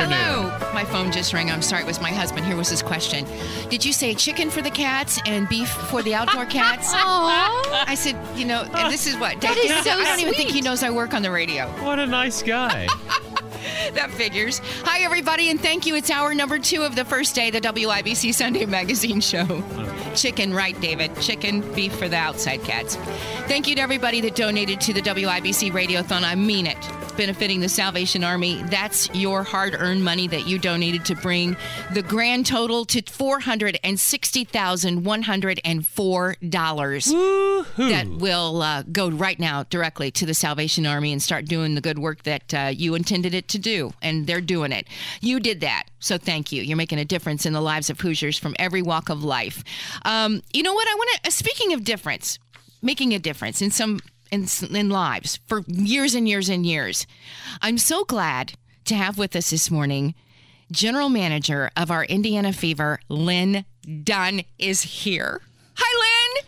Afternoon. hello. My phone just rang. I'm sorry, it was my husband. Here was his question. Did you say chicken for the cats and beef for the outdoor cats? Aw. I said, you know, and this is what. That you is so I don't even think he knows I work on the radio. What a nice guy. That figures. Hi, everybody, and thank you. It's hour number two of the first day, the WIBC Sunday Magazine show. Chicken, right, David? Chicken, beef for the outside cats. Thank you to everybody that donated to the WIBC Radiothon. I mean it. Benefiting the Salvation Army. That's your hard earned money that you donated to bring the grand total to $460,104 that will uh, go right now directly to the Salvation Army and start doing the good work that uh, you intended it to do. And they're doing it. You did that. So thank you. You're making a difference in the lives of Hoosiers from every walk of life. Um, you know what? I want to, speaking of difference, making a difference in some. In, in lives for years and years and years. I'm so glad to have with us this morning General Manager of our Indiana Fever, Lin Dunn, is here. Hi, Lin.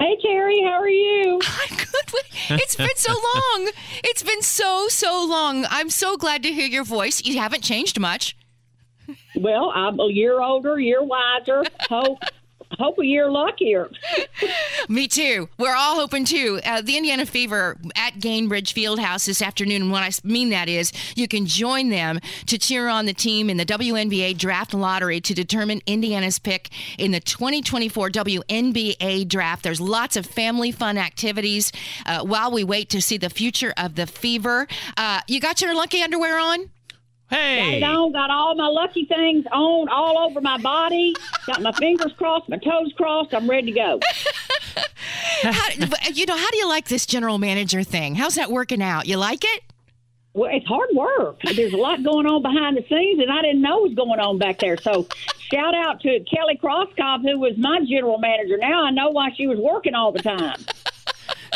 Hey, Terri, how are you? I'm good. It's been so long. It's been so, so long. I'm so glad to hear your voice. You haven't changed much. Well, I'm a year older, year wiser. Hope, hope year luckier. Me too. We're all hoping too. Uh, the Indiana Fever at Gainbridge Fieldhouse this afternoon. And what I mean that is you can join them to cheer on the team in the WNBA draft lottery to determine Indiana's pick in the 2024 WNBA draft. There's lots of family fun activities uh, while we wait to see the future of the Fever. Uh, you got your lucky underwear on? Got Hey. it on, got all my lucky things on all over my body. Got my fingers crossed, my toes crossed. I'm ready to go. How, you know, how do you like this general manager thing? How's that working out? You like it? Well, it's hard work. There's a lot going on behind the scenes, and I didn't know what was going on back there. So, shout out to Kelly Krauskopf, who was my general manager. Now I know why she was working all the time.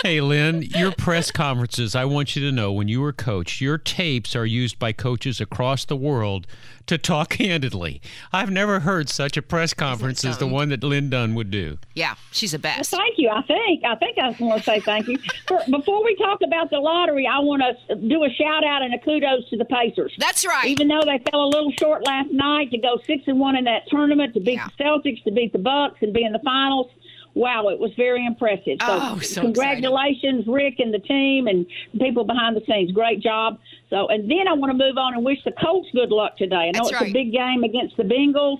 Hey, Lin, your press conferences, I want you to know when you were coach, your tapes are used by coaches across the world to talk candidly. I've never heard such a press conference as the one that Lin Dunn would do. Yeah, she's the best. Thank you. I think I think I want to say thank you. For, before we talk about the lottery, I want to do a shout out and a kudos to the Pacers. That's right. Even though they fell a little short last night to go six and one in that tournament, to beat Yeah. the Celtics, to beat the Bucks, and be in the finals. Wow, it was very impressive. So, Oh, so congratulations, Rick and the team and people behind the scenes. Great job. So, and then I want to move on and wish the Colts good luck today. I know That's it's right. a big game against the Bengals.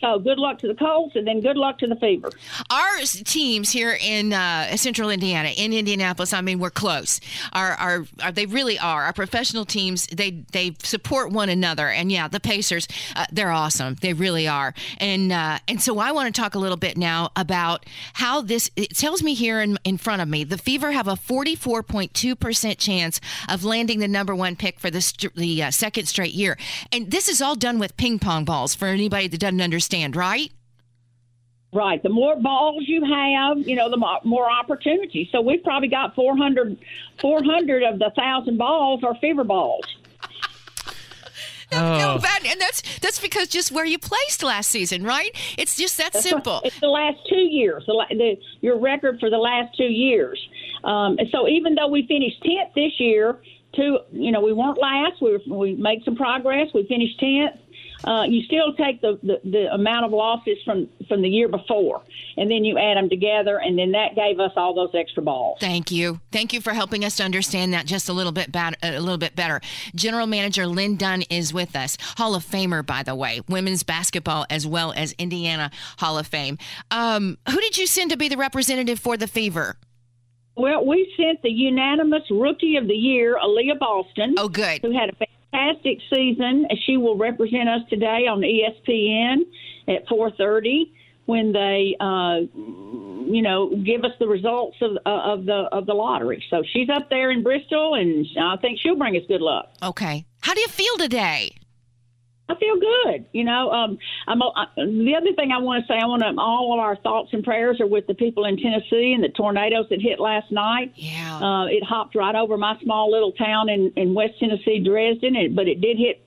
So, good luck to the Colts, and then good luck to the Fever. Our teams here in uh, Central Indiana, in Indianapolis, I mean, we're close. Our, our, our, they really are. Our professional teams, they they support one another, and yeah, the Pacers, uh, they're awesome. They really are. And uh, and so I want to talk a little bit now about how this. It tells me here in in front of me, the Fever have a forty four point two percent chance of landing the number one pick for the st- the uh, second straight year, and this is all done with ping pong balls. For anybody that doesn't understand, right? Right. The more balls you have, you know, the mo- more opportunities. So we've probably got 400, 400 of the thousand balls are fever balls. No, Oh. bad, and that's that's because just where you placed last season, right? It's just that simple. It's the last two years, the, the, your record for the last two years. Um, and so even though we finished 10th this year, two, you know, we weren't last. We, we made some progress. We finished 10th. Uh, you still take the, the, the amount of losses from, from the year before, and then you add them together, and then that gave us all those extra balls. Thank you, thank you for helping us to understand that just a little bit better. A little bit better. General Manager Lin Dunn is with us, Hall of Famer, by the way, women's basketball as well as Indiana Hall of Fame. Um, who did you send to be the representative for the Fever? Well, we sent the unanimous Rookie of the Year, Aliyah Boston. Oh, good. Who had a fantastic season. She will represent us today on ESPN at 4:30 when they, uh, you know, give us the results of, uh, of the of the lottery. So she's up there in Bristol, and I think she'll bring us good luck. Okay. How do you feel today? I feel good. You know, um, I'm uh, the other thing I want to say. I want to all of our thoughts and prayers are with the people in Tennessee and the tornadoes that hit last night. Yeah. Uh, it hopped right over my small little town in, in West Tennessee, Dresden, and, but it did hit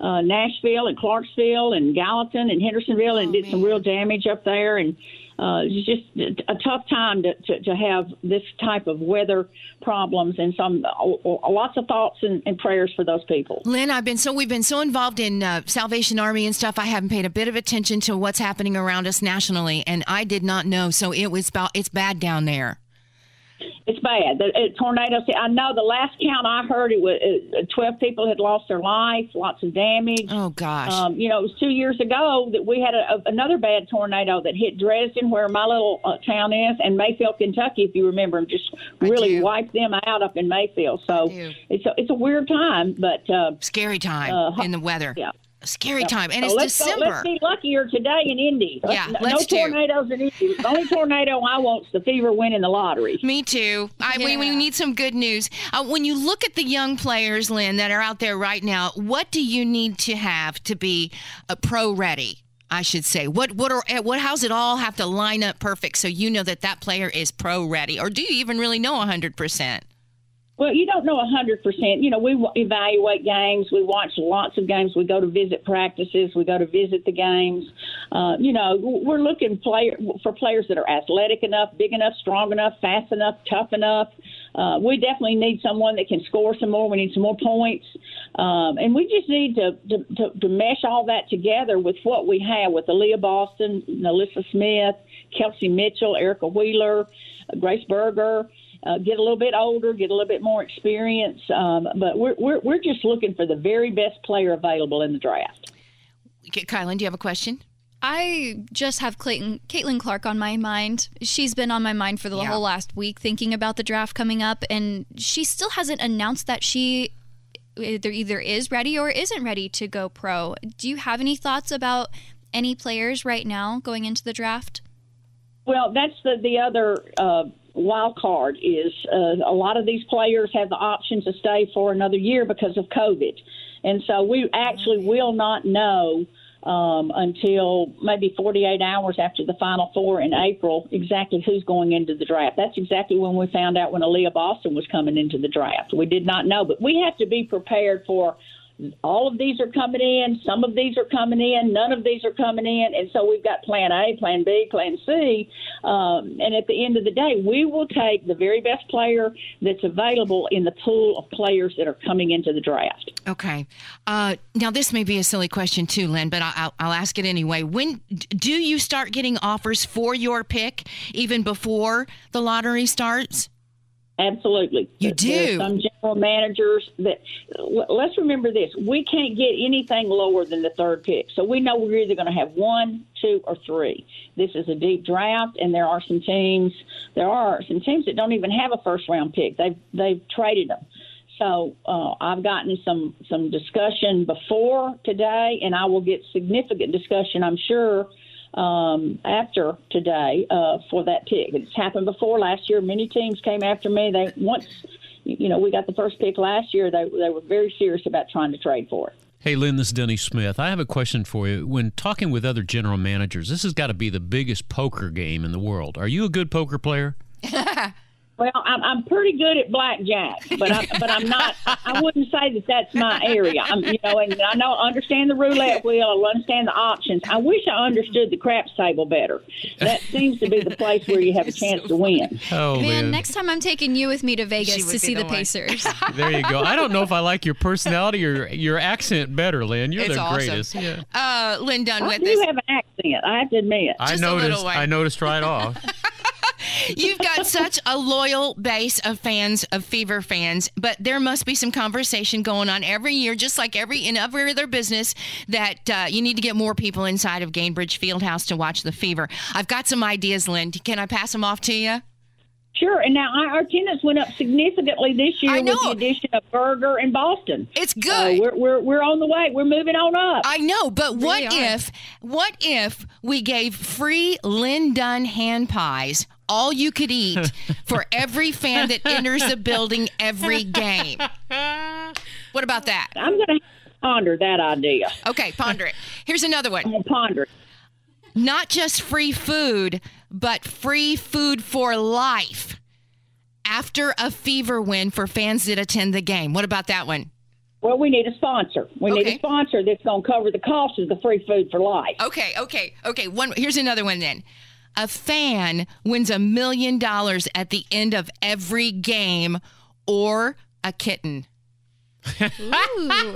uh, Nashville and Clarksville and Gallatin and Hendersonville and Oh, did some real damage up there. And uh, it's just a tough time to, to, to have this type of weather problems and some uh, lots of thoughts and, and prayers for those people. Lin, I've been so we've been so involved in uh, Salvation Army and stuff. I haven't paid a bit of attention to what's happening around us nationally, and I did not know. So it was about it's bad down there. It's bad. The uh, tornadoes. I know the last count I heard it was uh, twelve people had lost their life. Lots of damage. Oh gosh. Um, you know, it was two years ago that we had a, a, another bad tornado that hit Dresden, where my little uh, town is, and Mayfield, Kentucky. If you remember, just really wiped them out up in Mayfield. So it's a, it's a weird time, but uh, Scary time uh, in the weather. yeah. A scary time, and so it's let's go- December. let's be luckier today in Indy. Yeah, no, no tornadoes in Indy. The only tornado I want's the Fever winning the lottery. Me too. I, we, we need some good news. Uh, when you look at the young players, Lin, that are out there right now, what do you need to have to be a pro ready? I should say. What what are eh, what? How's it all have to line up perfect so you know that that player is pro ready, or do you even really know hundred percent? Well, you don't know a 100%. You know, we evaluate games. We watch lots of games. We go to visit practices. We go to visit the games. Uh, you know, we're looking player, for players that are athletic enough, big enough, strong enough, fast enough, tough enough. Uh, we definitely need someone that can score some more. We need some more points. Um, and we just need to, to, to, to mesh all that together with what we have with Aliyah Boston, NaLyssa Smith, Kelsey Mitchell, Erica Wheeler, Grace Berger uh, get a little bit older, get a little bit more experience. Um, but we're, we're, we're just looking for the very best player available in the draft. Okay, Kylan, do you have a question? I just have Clayton, Caitlin Clark on my mind. She's been on my mind for the Yeah. whole last week, thinking about the draft coming up, and she still hasn't announced that she either either is ready or isn't ready to go pro. Do you have any thoughts about any players right now going into the draft? Well, that's the the other uh, wild card is uh, a lot of these players have the option to stay for another year because of COVID, and so we actually will not know um, until maybe 48 hours after the Final Four in April exactly who's going into the draft. That's exactly when we found out when Aliyah Boston was coming into the draft. We did not know, but we have to be prepared for all of these are coming in. Some of these are coming in. None of these are coming in. And so we've got plan A, plan B, plan C. Um, and at the end of the day, we will take the very best player that's available in the pool of players that are coming into the draft. Okay. Uh, now, this may be a silly question too, Lin, but I'll, I'll ask it anyway. When do you start getting offers for your pick even before the lottery starts? Absolutely. You do? some general managers that, let's remember this, we can't get anything lower than the third pick. So we know we're either going to have one, two, or three. This is a deep draft, and there are some teams, there are some teams that don't even have a first round pick. They've, they've traded them. So uh, I've gotten some some discussion before today, and I will get significant discussion, I'm sure, um, after today uh, for that pick. It's happened before last year. Many teams came after me. They once, you know, we got the first pick last year. They they were very serious about trying to trade for it. Hey, Lin, this is Denny Smith. I have a question for you. When talking with other general managers, this has got to be the biggest poker game in the world. Are you a good poker player? Well, I'm, I'm pretty good at blackjack, but I'm, but I'm not. I wouldn't say that that's my area. I'm, you know, and I know understand the roulette wheel. I understand the options. I wish I understood the craps table better. That seems to be the place where you have a chance to win. Oh, Man, Lin. next time I'm taking you with me to Vegas to see the the. Pacers. There you go. I don't know if I like your personality or your accent better, Lin. You're It's the awesome. greatest. Yeah. Uh, Lin I Dunwith, do have an accent. I have to admit. I Just a noticed. one. I noticed right off. You've got such a loyal base of fans, of Fever fans, but there must be some conversation going on every year, just like every in every other business, that uh, you need to get more people inside of Gainbridge Fieldhouse to watch the Fever. I've got some ideas, Lin. Can I pass them off to you? Sure, and now our attendance went up significantly this year with the addition of Berger and Boston. It's So good. we're, we're we're on the way. We're moving on up. I know, but what if what if we gave free Lin Dunn hand pies, all you could eat, for every fan that enters the building every game? What about that? I'm going to ponder that idea. Okay, ponder it. Here's another one. I'm ponder. it. Not just free food, but free food for life after a fever win for fans that attend the game. What about that one? Well, we need a sponsor. We need a sponsor that's going to cover the cost of the free food for life. Okay, okay, okay. One here's another one then. A fan wins a million dollars at the end of every game or a kitten. Ooh.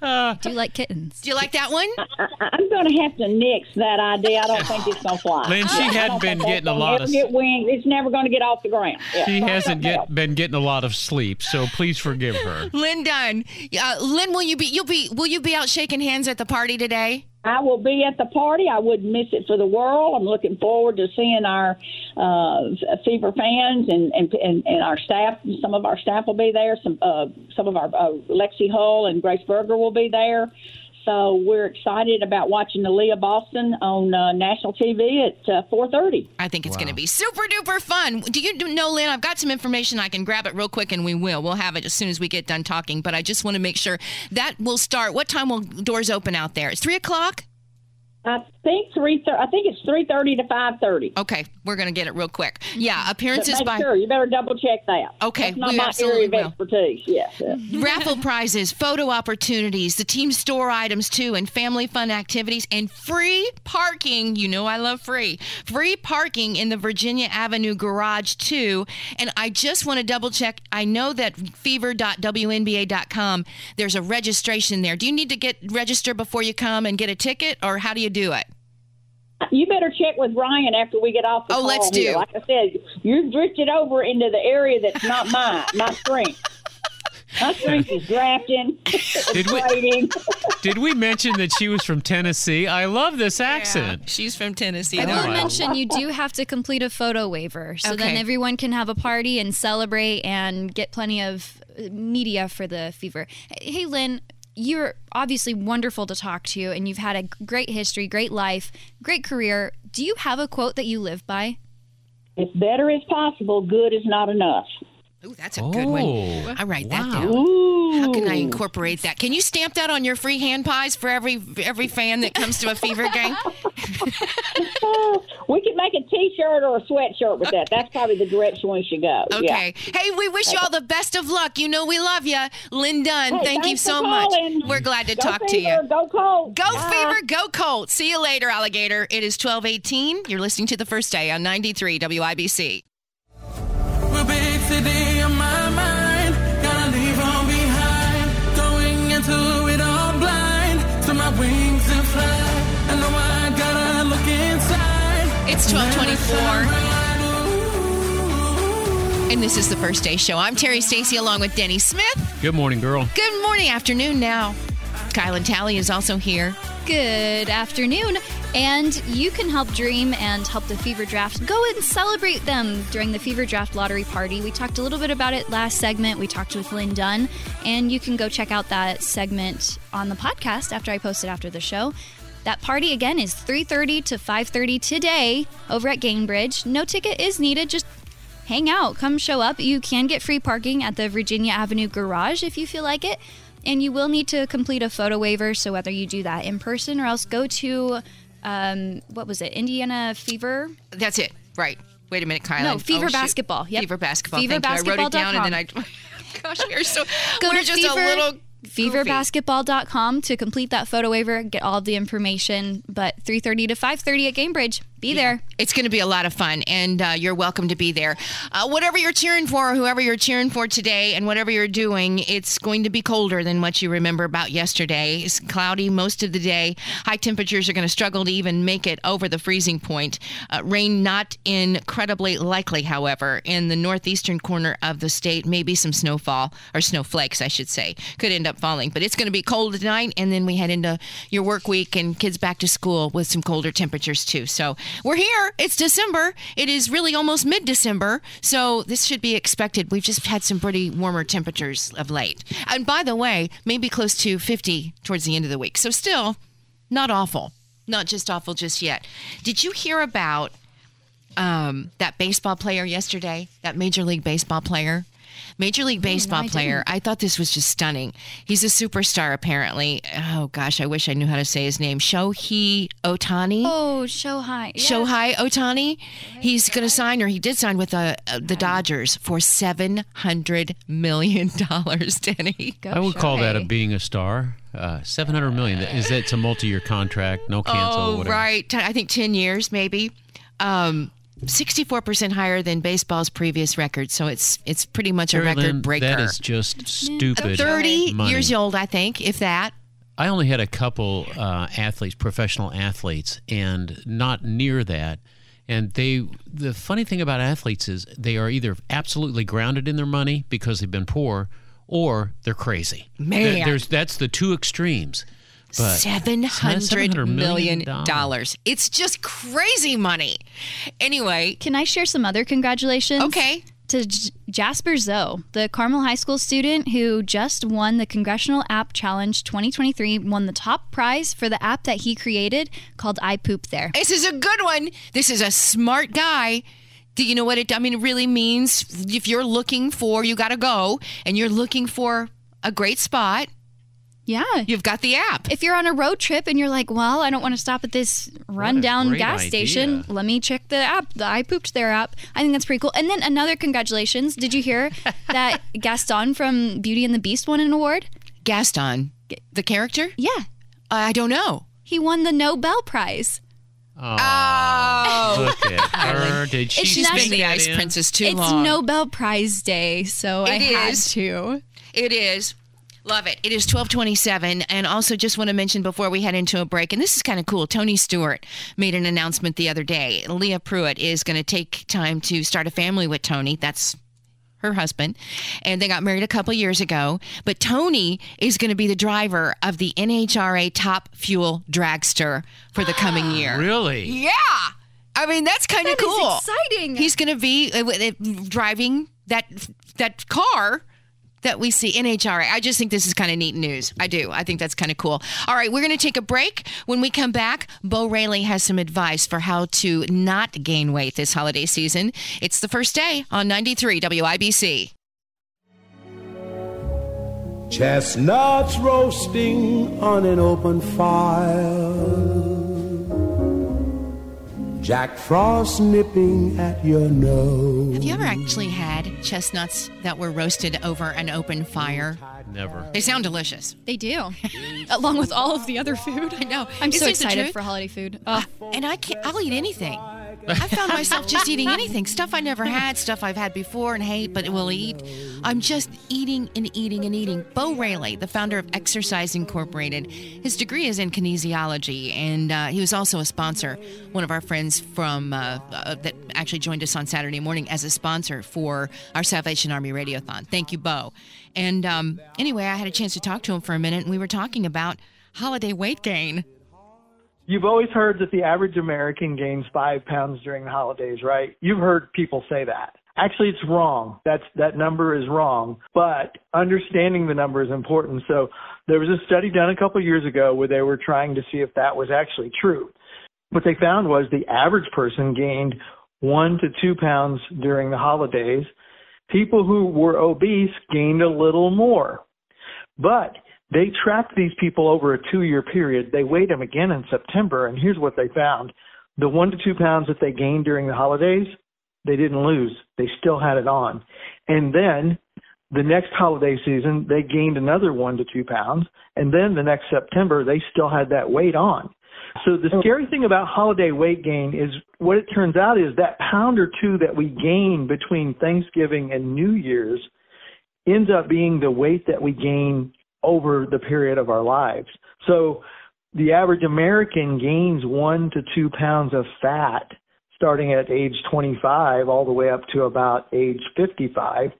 Do you like kittens? Do you like that one? I, I'm going to have to nix that idea. I don't think it's going to fly. Lin, she I hadn't been getting a lot of- Get wings. It's never going to get off the ground. Yeah. She Try hasn't get, been getting a lot of sleep, so please forgive her. Lin Dunn. Uh, Lin, will you be you'll be will you be out shaking hands at the party today? I will be at the party. I wouldn't miss it for the world. I'm looking forward to seeing our uh, Fever fans and, and and and our staff. Some of our staff will be there. Some uh, some of our uh, Lexie Hull and Grace Berger will be there. So we're excited about watching the Leah Boston on uh, national TV at uh, 4:30. I think it's going to be super duper fun. Do you know, Lin? I've got some information. I can grab it real quick, and we will. We'll have it as soon as we get done talking. But I just want to make sure that will start. What time will doors open out there? It's three o'clock. I think three. I think it's 3:30 to 5:30. Okay, we're going to get it real quick. Mm-hmm. Yeah, But appearances by sure you better double check that. Okay, That's not my area of will. expertise. Yes. yes. raffle prizes, photo opportunities, the team store items too, and family fun activities, and free parking. You know I love free. Free parking in the Virginia Avenue garage too. And I just want to double check. I know that fever.wnba.com, there's a registration there. Do you need to get registered before you come and get a ticket, or how do you do it? You better check with Ryan after we get off the phone. Oh, call. let's here. do. Like I said, you've drifted over into the area that's not mine, my strength. My strength is drafting, Did we grading. did we mention that she was from Tennessee? I love this accent. She's from Tennessee. I oh will right. mention you do have to complete a photo waiver, so then everyone can have a party and celebrate and get plenty of media for the fever. Hey, Lin, you're obviously wonderful to talk to, and you've had a great history, great life, great career. Do you have a quote that you live by? It's better is possible. Good is not enough. Ooh, that's a good one. Oh, I write that down. Ooh. How can I incorporate that? Can you stamp that on your free hand pies for every every fan that comes to a fever game? Oh, we could make a T-shirt or a sweatshirt with that. That's probably the direction we should go. Yeah. Okay. Hey, we wish you all the best of luck. You know we love you. Lin Dunn, Hey, thank you so much. We're glad to Go talk to you. Go Colt. Go Bye. Fever, go Colt. See you later, alligator. It is 1218. You're listening to the first day on 93 WIBC. A It's 1224. And this is the first day show. I'm Terri Stacy along with Denny Smith. Good morning, girl. Good morning, afternoon now. Kylan Talley is also here. Good afternoon. And you can help dream and help the Fever Draft. Go and celebrate them during the Fever Draft Lottery Party. We talked a little bit about it last segment. We talked with Lin Dunn, and you can go check out that segment on the podcast after I post it after the show. That party again is 3:30 to 5:30 today over at Gainbridge. No ticket is needed. Just hang out, come show up. You can get free parking at the Virginia Avenue garage if you feel like it. And you will need to complete a photo waiver. So whether you do that in person or else go to, um, what was it, Indiana Fever? That's it. Right. Wait a minute, Kylan. No, Fever Oh. Basketball. Yep. Fever basketball. Thank you. I wrote it down and then I. Gosh, we're so. Go we're to just Fever, a little. feverbasketball.com to complete that photo waiver, get all the information. But 3:30 to 5:30 at Gainbridge. Be there. It's going to be a lot of fun, and uh, you're welcome to be there. Uh, whatever you're cheering for, whoever you're cheering for today, and whatever you're doing, it's going to be colder than what you remember about yesterday. It's cloudy most of the day. High temperatures are going to struggle to even make it over the freezing point. Uh, rain not incredibly likely, however, in the northeastern corner of the state. Maybe some snowfall or snowflakes, I should say, could end up falling. But it's going to be cold tonight, and then we head into your work week and kids back to school with some colder temperatures too. So we're here. It's December. It is really almost mid December. So this should be expected. We've just had some pretty warmer temperatures of late. And by the way, maybe close to 50 towards the end of the week. So still not awful. Not just awful just yet. Did you hear about um, that baseball player yesterday? That Major League Baseball player? Major League Baseball I player. I thought this was just stunning. He's a superstar, apparently. Oh gosh, I wish I knew how to say his name. Shohei Ohtani. Oh, Shohei. Yeah. Shohei Ohtani. He's going to sign, or he did sign with uh, uh, the Dodgers for seven hundred million dollars. Denny. Go I would call that a being a star. Uh, Seven hundred million. Is that it's a multi-year contract? No cancel. Oh, whatever. right. I think ten years, maybe. Um, Sixty-four percent higher than baseball's previous record, so it's it's pretty much a record Lynn, breaker. That is just stupid. Thirty money. years old, I think, if that. I only had a couple uh, athletes, professional athletes, and not near that. And they, the funny thing about athletes is they are either absolutely grounded in their money because they've been poor, or they're crazy. Man. There- there's that's the two extremes. But Seven hundred $700 million million dollars. It's just crazy money. Anyway, Can I share some other congratulations? okay. To J- Jasper Zoe, the Carmel High School student who just won the Congressional App Challenge 2023, won the top prize for the app that he created called I Poop There. This is a good one. This is a smart guy. Do you know what it I mean it really means if you're looking for you got to go and you're looking for a great spot, Yeah. you've got the app. If you're on a road trip and you're like, well, I don't want to stop at this rundown gas idea. station, let me check the app, the I Pooped There app. I think that's pretty cool. And then another congratulations. Did you hear that Gaston from Beauty and the Beast won an award? Gaston, the character? Yeah. I don't know. He won the Nobel Prize. Oh. oh. look at her. Did she? It's She's not- been the ice in? princess too it's long. Nobel Prize Day, so I It had to. It is. Love it. It is 1227. And also just want to mention before we head into a break, and this is kind of cool. Tony Stewart made an announcement the other day. Leah Pruett is going to take time to start a family with Tony. That's her husband. And they got married a couple years ago. But Tony is going to be the driver of the NHRA Top Fuel Dragster for the coming year. Really? Yeah. I mean, that's kind of That is cool. exciting. He's going to be uh, uh, driving that that car that we see NHRA. I just think this is kind of neat news. I do. I think that's kind of cool. All right, we're going to take a break. When we come back, Bo Railey has some advice for how to not gain weight this holiday season. It's the first day on 93 WIBC. Chestnuts roasting on an open fire. Jack Frost nipping at your nose. Have you ever actually had chestnuts that were roasted over an open fire? Never. They sound delicious. They do, along with all of the other food. I know. I'm Is so excited for holiday food. Oh, and I can't. I'll eat anything. I found myself just eating anything, stuff I never had, stuff I've had before and hate, but will eat. I'm just eating and eating and eating. Bo Railey, the founder of Exercise Incorporated, his degree is in kinesiology, and uh, he was also a sponsor. One of our friends from uh, uh, that actually joined us on Saturday morning as a sponsor for our Salvation Army Radiothon. Thank you, Bo. And um, anyway, I had a chance to talk to him for a minute, and we were talking about holiday weight gain. You've always heard that the average American gains five pounds during the holidays, right? You've heard people say that. Actually, it's wrong. That's that number is wrong. But understanding the number is important. So there was a study done a couple of years ago where they were trying to see if that was actually true. What they found was the average person gained one to two pounds during the holidays. People who were obese gained a little more. But they tracked these people over a two year period. They weighed them again in September, and here's what they found. The one to two pounds that they gained during the holidays, they didn't lose. They still had it on. And then the next holiday season, they gained another one to two pounds. And then the next September, they still had that weight on. So the oh. scary thing about holiday weight gain is what it turns out is that pound or two that we gain between Thanksgiving and New Year's ends up being the weight that we gain over the period of our lives. So the average American gains one to two pounds of fat starting at age 25 all the way up to about age 55.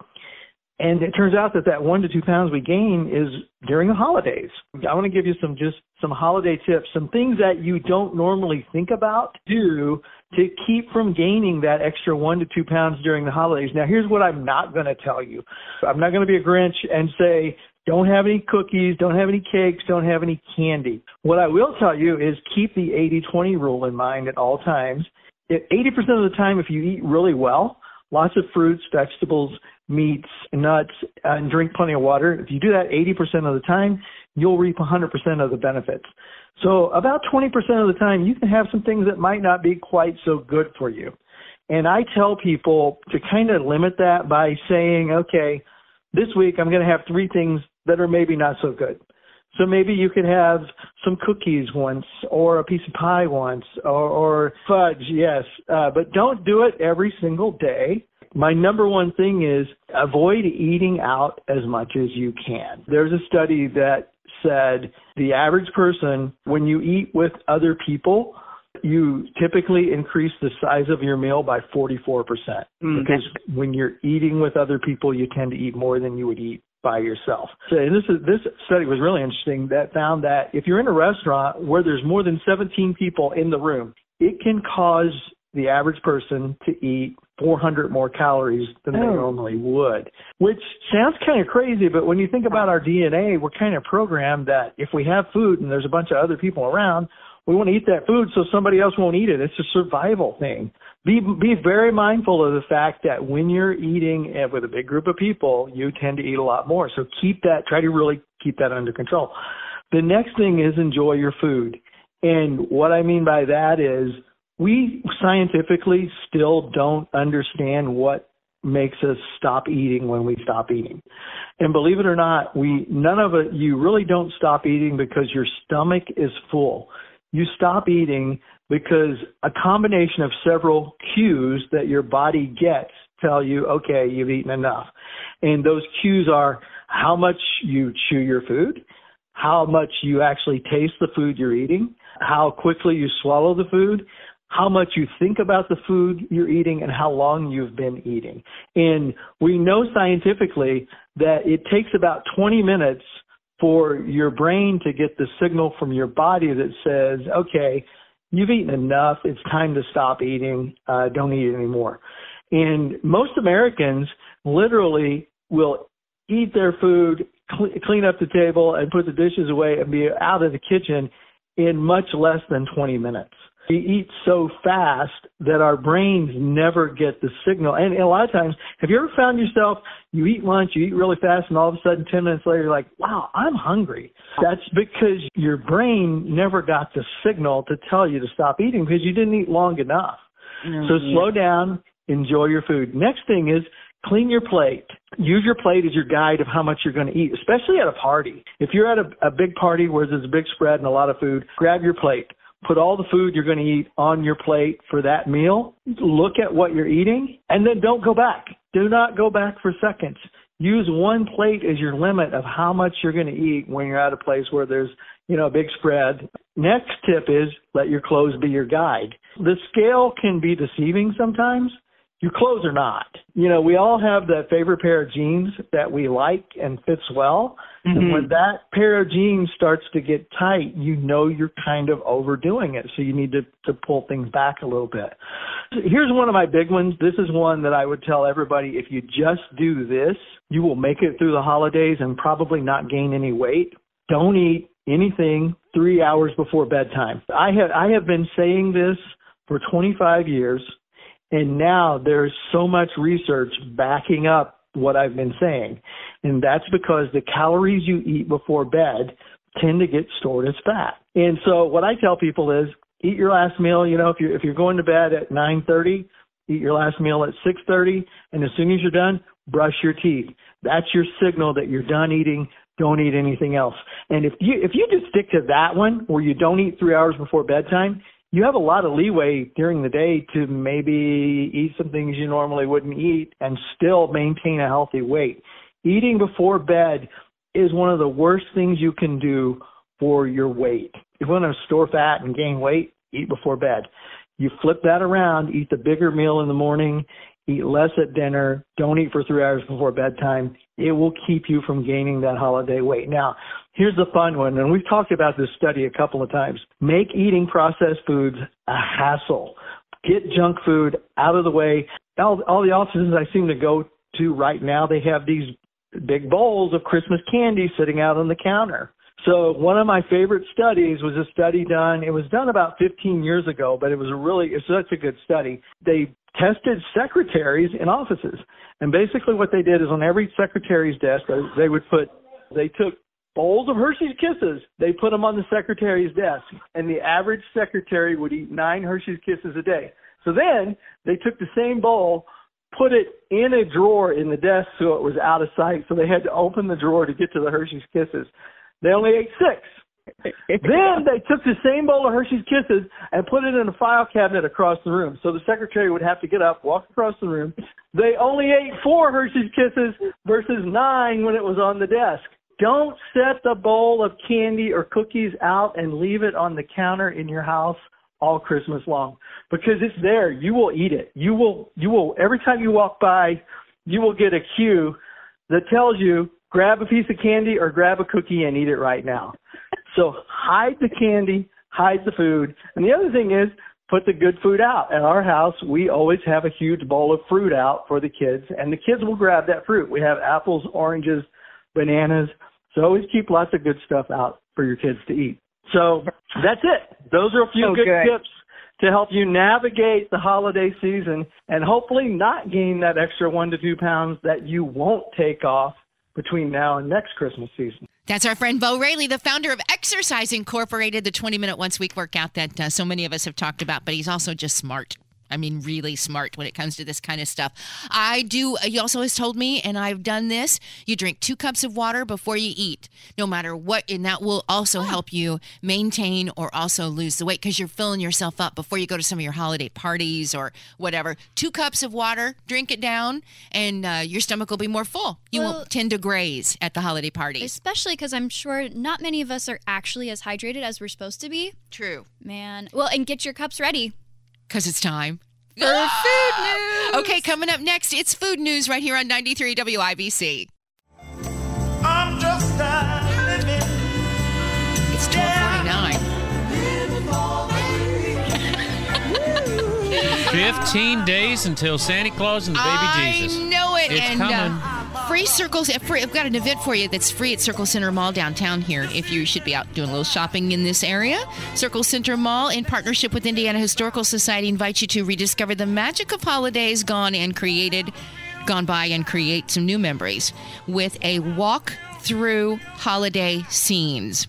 And it turns out that that one to two pounds we gain is during the holidays. I want to give you some just some holiday tips, some things that you don't normally think about do to keep from gaining that extra one to two pounds during the holidays. Now, here's what I'm not going to tell you. I'm not going to be a Grinch and say, don't have any cookies, don't have any cakes, don't have any candy. What I will tell you is keep the 80-20 rule in mind at all times. 80% of the time, if you eat really well, lots of fruits, vegetables, meats, nuts, and drink plenty of water, if you do that 80% of the time, you'll reap 100% of the benefits. So about 20% of the time, you can have some things that might not be quite so good for you. And I tell people to kind of limit that by saying, okay, this week I'm going to have three things that are maybe not so good. So maybe you could have some cookies once, or a piece of pie once, or, or fudge, yes. Uh, but don't do it every single day. My number one thing is avoid eating out as much as you can. There's a study that said the average person, when you eat with other people, you typically increase the size of your meal by 44%. Mm-hmm. Because when you're eating with other people, you tend to eat more than you would eat by yourself. So and this is this study was really interesting that found that if you're in a restaurant where there's more than 17 people in the room, it can cause the average person to eat 400 more calories than oh. they normally would, which sounds kind of crazy, but when you think about our DNA, we're kind of programmed that if we have food and there's a bunch of other people around, we want to eat that food so somebody else won't eat it. It's a survival thing. Be be very mindful of the fact that when you're eating with a big group of people, you tend to eat a lot more. So keep that. Try to really keep that under control. The next thing is enjoy your food. And what I mean by that is we scientifically still don't understand what makes us stop eating when we stop eating. And believe it or not, we none of it you really don't stop eating because your stomach is full you stop eating because a combination of several cues that your body gets tell you, okay, you've eaten enough. And those cues are how much you chew your food, how much you actually taste the food you're eating, how quickly you swallow the food, how much you think about the food you're eating, and how long you've been eating. And we know scientifically that it takes about 20 minutes for your brain to get the signal from your body that says, okay, you've eaten enough. It's time to stop eating. Uh, don't eat anymore. And most Americans literally will eat their food, cl- clean up the table, and put the dishes away and be out of the kitchen in much less than 20 minutes we eat so fast that our brains never get the signal. And a lot of times, have you ever found yourself, you eat lunch, you eat really fast, and all of a sudden 10 minutes later, you're like, wow, I'm hungry. That's because your brain never got the signal to tell you to stop eating because you didn't eat long enough. Mm-hmm. So slow down, enjoy your food. Next thing is clean your plate. Use your plate as your guide of how much you're going to eat, especially at a party. If you're at a, a big party where there's a big spread and a lot of food, grab your plate put all the food you're going to eat on your plate for that meal. Look at what you're eating and then don't go back. Do not go back for seconds. Use one plate as your limit of how much you're going to eat when you're at a place where there's, you know, a big spread. Next tip is let your clothes be your guide. The scale can be deceiving sometimes. Your clothes are not. You know, we all have that favorite pair of jeans that we like and fits well. Mm-hmm. And when that pair of jeans starts to get tight, you know you're kind of overdoing it. So you need to, to pull things back a little bit. Here's one of my big ones. This is one that I would tell everybody if you just do this, you will make it through the holidays and probably not gain any weight. Don't eat anything three hours before bedtime. I have I have been saying this for 25 years and now there's so much research backing up what I've been saying. And that's because the calories you eat before bed tend to get stored as fat. And so what I tell people is eat your last meal, you know, if you're if you're going to bed at 9:30, eat your last meal at 6:30 and as soon as you're done, brush your teeth. That's your signal that you're done eating. Don't eat anything else. And if you if you just stick to that one where you don't eat 3 hours before bedtime, you have a lot of leeway during the day to maybe eat some things you normally wouldn't eat and still maintain a healthy weight. Eating before bed is one of the worst things you can do for your weight. If you want to store fat and gain weight, eat before bed. You flip that around, eat the bigger meal in the morning, eat less at dinner, don't eat for three hours before bedtime. It will keep you from gaining that holiday weight. Now, here's the fun one, and we've talked about this study a couple of times. Make eating processed foods a hassle. Get junk food out of the way. All, all the offices I seem to go to right now, they have these big bowls of Christmas candy sitting out on the counter. So one of my favorite studies was a study done. It was done about 15 years ago, but it was a really it's such a good study. They tested secretaries in offices, and basically what they did is on every secretary's desk they, they would put they took bowls of Hershey's Kisses. They put them on the secretary's desk, and the average secretary would eat nine Hershey's Kisses a day. So then they took the same bowl, put it in a drawer in the desk so it was out of sight. So they had to open the drawer to get to the Hershey's Kisses. They only ate six. Then they took the same bowl of Hershey's Kisses and put it in a file cabinet across the room. So the secretary would have to get up, walk across the room. They only ate four Hershey's Kisses versus nine when it was on the desk. Don't set the bowl of candy or cookies out and leave it on the counter in your house all Christmas long because it's there. You will eat it. You will, you will, every time you walk by, you will get a cue that tells you grab a piece of candy or grab a cookie and eat it right now. So hide the candy, hide the food. And the other thing is put the good food out. At our house, we always have a huge bowl of fruit out for the kids and the kids will grab that fruit. We have apples, oranges, bananas. So always keep lots of good stuff out for your kids to eat. So that's it. Those are a few good Okay. tips to help you navigate the holiday season and hopefully not gain that extra one to two pounds that you won't take off between now and next Christmas season. That's our friend Bo Railey, the founder of Exercise Incorporated, the 20 minute once week workout that uh, so many of us have talked about, but he's also just smart. I mean, really smart when it comes to this kind of stuff. I do, he also has told me, and I've done this you drink two cups of water before you eat, no matter what, and that will also help you maintain or also lose the weight because you're filling yourself up before you go to some of your holiday parties or whatever. Two cups of water, drink it down, and uh, your stomach will be more full. You Well- won't tend to graze at the holiday parties. Especially because I'm sure not many of us are actually as hydrated as we're supposed to be. True. Man. Well, and get your cups ready. Because it's time. For food news. Okay, coming up next, it's food news right here on 93 WIBC. I'm just living. It's 1249. 15 days until Santa Claus and baby I Jesus. know it. It's and uh, coming. Free circles. I've got an event for you that's free at Circle Centre Mall downtown here. If you should be out doing a little shopping in this area, Circle Centre Mall, in partnership with Indiana Historical Society, invites you to rediscover the magic of holidays gone and created, gone by, and create some new memories with a walk through holiday scenes.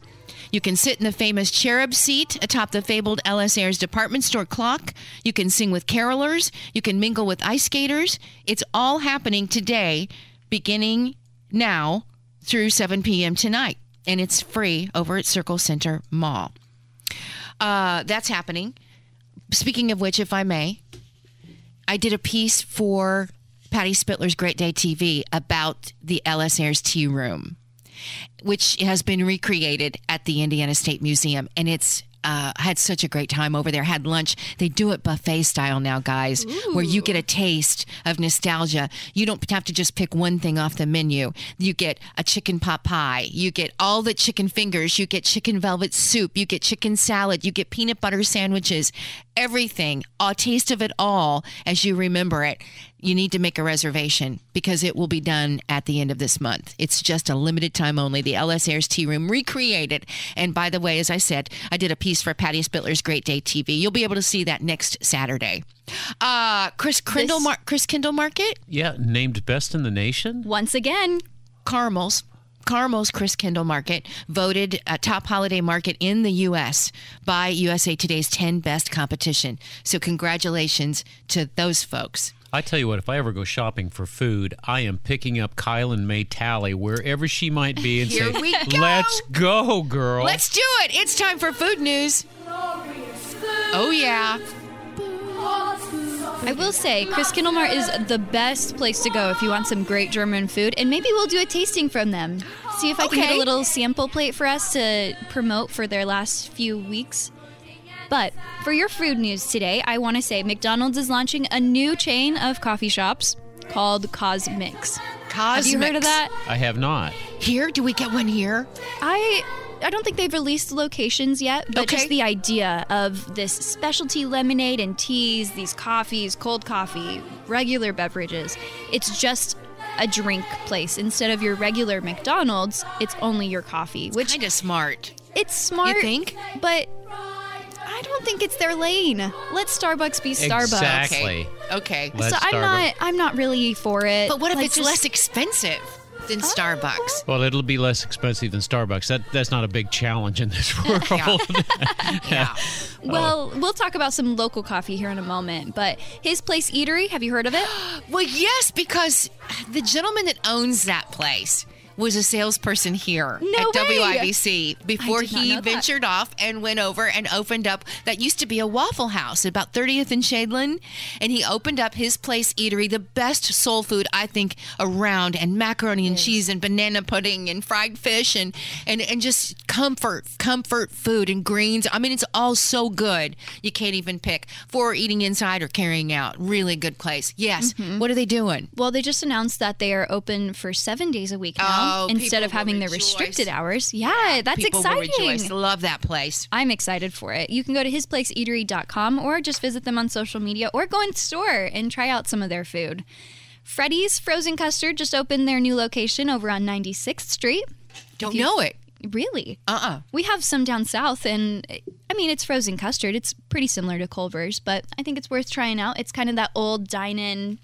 You can sit in the famous cherub seat atop the fabled L.S. Ayres department store clock. You can sing with carolers. You can mingle with ice skaters. It's all happening today, beginning now through 7 p.m. tonight. And it's free over at Circle Centre Mall. Uh, that's happening. Speaking of which, if I may, I did a piece for Patty Spitler's Great Day TV about the L.S. Ayres Tea Room which has been recreated at the Indiana State Museum, and it's. Uh, had such a great time over there. Had lunch. They do it buffet style now, guys, where you get a taste of nostalgia. You don't have to just pick one thing off the menu. You get a chicken pot pie. You get all the chicken fingers. You get chicken velvet soup. You get chicken salad. You get peanut butter sandwiches. Everything, a taste of it all as you remember it you need to make a reservation because it will be done at the end of this month. It's just a limited time only. The L.S. Ayres Tea Room recreated. And by the way, as I said, I did a piece for Patty Spitler's Great Day TV. You'll be able to see that next Saturday. Uh, Christkindl, Mar- Christkindlmarkt, Yeah, named best in the nation. Once again, Carmel's. Carmel's Christkindlmarkt voted a top holiday market in the U.S. by USA Today's 10 Best Competition. So, congratulations to those folks. I tell you what, if I ever go shopping for food, I am picking up Kyle and May Tally wherever she might be and Here say, we go. "Let's go, girl." Let's do it. It's time for food news. Oh, yeah. I will say Christkindlmarkt is the best place to go if you want some great German food, and maybe we'll do a tasting from them. See if I can get a little sample plate for us to promote for their last few weeks. But for your food news today, I want to say McDonald's is launching a new chain of coffee shops called CosMc's. CosMc's. Have you heard of that? I have not. Here? Do we get one here? I I don't think they've released locations yet, but Okay. just the idea of this specialty lemonade and teas, these coffees, cold coffee, regular beverages. It's just a drink place instead of your regular McDonald's. It's only your coffee, which Kind of smart. it's smart. You think? But I don't think it's their lane. Let Starbucks be Starbucks. Exactly. Okay. Let So I'm not. I'm not really for it. But what if Like, it's just- less expensive than Starbucks? Well, it'll be less expensive than Starbucks. That that's not a big challenge in this world. Yeah. Well, we'll talk about some local coffee here in a moment. But his place eatery, have you heard of it? Well, yes, because the gentleman that owns that place was a salesperson here No at way. WIBC before he know that. ventured off and went over and opened up that used to be a Waffle House about 30th and Shadeland. And he opened up his place eatery, the best soul food I think around, and macaroni and cheese and banana pudding and fried fish and, and, and just comfort, comfort food and greens. I mean, it's all so good. You can't even pick for eating inside or carrying out. Really good place. Yes. Mm-hmm. What are they doing? Well, they just announced that they are open for seven days a week now Oh, instead of having the restricted hours. Yeah, that's People will exciting. rejoice. Love that place. I'm excited for it. You can go to hisplaceeatery.com or just visit them on social media or go in store and try out some of their food. Freddy's Frozen Custard just opened their new location over on 96th Street. Don't you- know it. Really? Uh uh We have some down south, and I mean, it's frozen custard. It's pretty similar to Culver's, but I think it's worth trying out. It's kind of that old dine in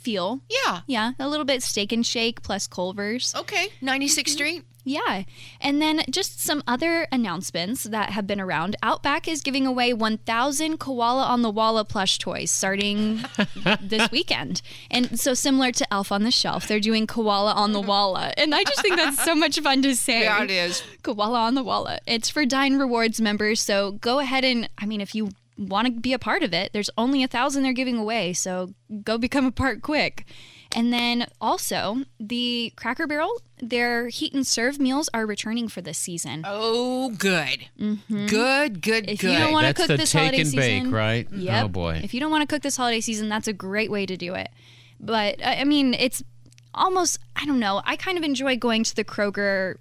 feel. Yeah. Yeah, a little bit steak and shake plus Culver's. Okay. 96th mhm. Street. Yeah. And then just some other announcements that have been around. Outback is giving away 1,000 Koala on the Walla plush toys starting this weekend. And so, similar to Elf on the Shelf, they're doing Koala on the Walla. And I just think that's so much fun to say. Yeah, it is. Koala on the Walla. It's for Dine Rewards members. So go ahead and, I mean, if you want to be a part of it, there's only a thousand they're giving away. So go become a part quick. And then also, the Cracker Barrel, their heat and serve meals are returning for this season. Oh, good. Good, good, good. If good. you don't want to That's cook the this take holiday and bake, season, right? Oh, yep. Oh, boy. If you don't want to cook this holiday season, that's a great way to do it. But I I mean, it's almost I don't know. I kind of enjoy going to the Kroger.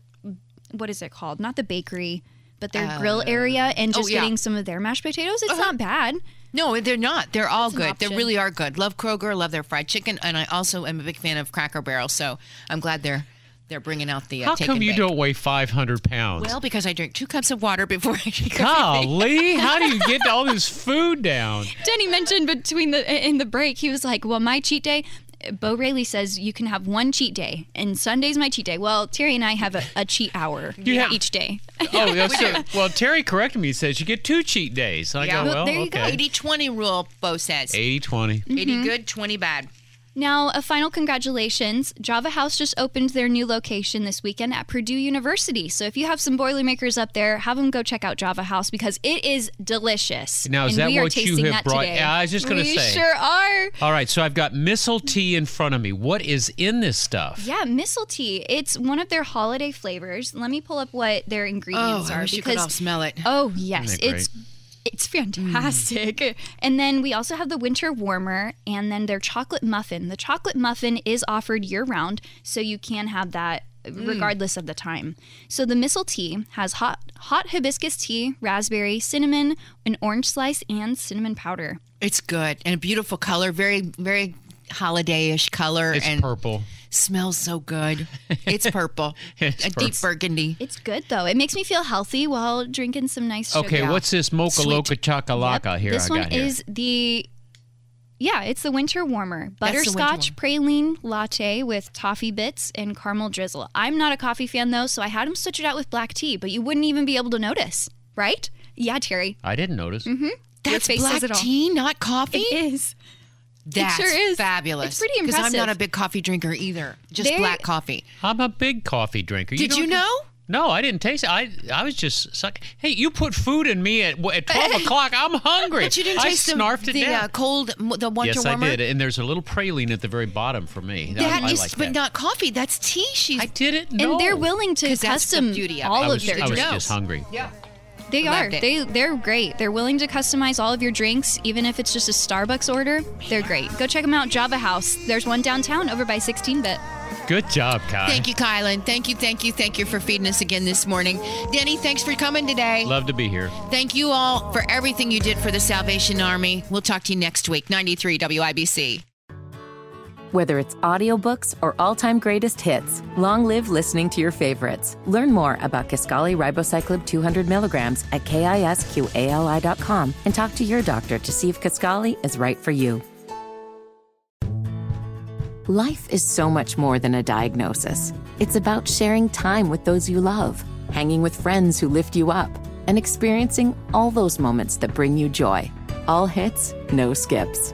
What is it called? Not the bakery, but their grill area, and oh, just yeah. getting some of their mashed potatoes. It's not bad. no, they're not. They're all an good. They really are good. Love Kroger. Love their fried chicken, and I also am a big fan of Cracker Barrel. So I'm glad they're they're bringing out the uh, How take come you bake. don't weigh 500 pounds? Well, because I drink two cups of water before I eat everything. Golly, how do you get all this food down? Denny mentioned between the in the break, he was like, "Well, my cheat day." Bo Railey says you can have one cheat day, and Sunday's my cheat day. Well, Terri and I have a, a cheat hour have- each day. Oh, that's so, well, Terri corrected me. He says you get two cheat days. I Yeah. go, Well, well, there you go. okay. 80 20 rule, Bo says. 80 20. 80 mm-hmm. good, 20 bad. Now, a final congratulations. Java House just opened their new location this weekend at Purdue University. So if you have some Boilermakers up there, have them go check out Java House because it is delicious. Now, is and that we are what you tasting have that brought- Today. Yeah, I was just gonna we say. sure are. All right, so I've got missile tea in front of me. What is in this stuff? Yeah, missile tea. It's one of their holiday flavors. Let me pull up what their Oh, ingredients I are wish you could all smell it. Oh yes, Isn't it's it's fantastic. Mm. And then we also have the winter warmer and then their chocolate muffin. The chocolate muffin is offered year round, so you can have that mm. regardless of the time. So the missile tea has hot hot hibiscus tea, raspberry, cinnamon, an orange slice, and cinnamon powder. It's good and a beautiful color, very, very holiday-ish color, It's and purple. smells so good. It's purple, It's a deep burgundy. It's good though. It makes me feel healthy while drinking some nice sugar. Okay, what's this mocha Sweet. loca chakalaka Yep, here This I one got here? is the yeah, it's the winter warmer. That's the winter Butterscotch praline latte with toffee bits and caramel drizzle. I'm not a coffee fan though, so I had him switch it out with black tea, but you wouldn't even be able to notice, right? Yeah, Terri. I didn't notice. Mm-hmm. That's face black says it tea, not coffee. It is. That's sure is. fabulous. It's pretty impressive. Because I'm not a big coffee drinker either. Just They- black coffee. I'm a big coffee drinker. Did you know? No, I didn't taste it. I I was just suck. Hey, you put food in me at at twelve o'clock. I'm hungry. But you didn't I taste the, snarfed it the down. uh, cold, m- the winter yes, warmer. Yes, I did. And there's a little praline at the very bottom for me. I- That I, is, like but that. not coffee. That's tea. She's I did it. And they're willing to 'Cause that's the custom beauty of all I of was, their I was drinks. just hungry. yeah. They are. It. They they're great. They're willing to customize all of your drinks, even if it's just a Starbucks order. They're great. Go check them out. Java House. There's one downtown over by 16-bit. Good job, Kyle. Thank you, Kylan. Thank you, thank you, thank you for feeding us again this morning. Denny, thanks for coming today. Love to be here. Thank you all for everything you did for the Salvation Army. We'll talk to you next week. 93 WIBC. Whether it's audiobooks or all-time greatest hits, long live listening to your favorites. Learn more about Kisqali Ribociclib 200 milligrams at kisqali.com and talk to your doctor to see if Kisqali is right for you. Life is so much more than a diagnosis. It's about sharing time with those you love, hanging with friends who lift you up, and experiencing all those moments that bring you joy. All hits, no skips.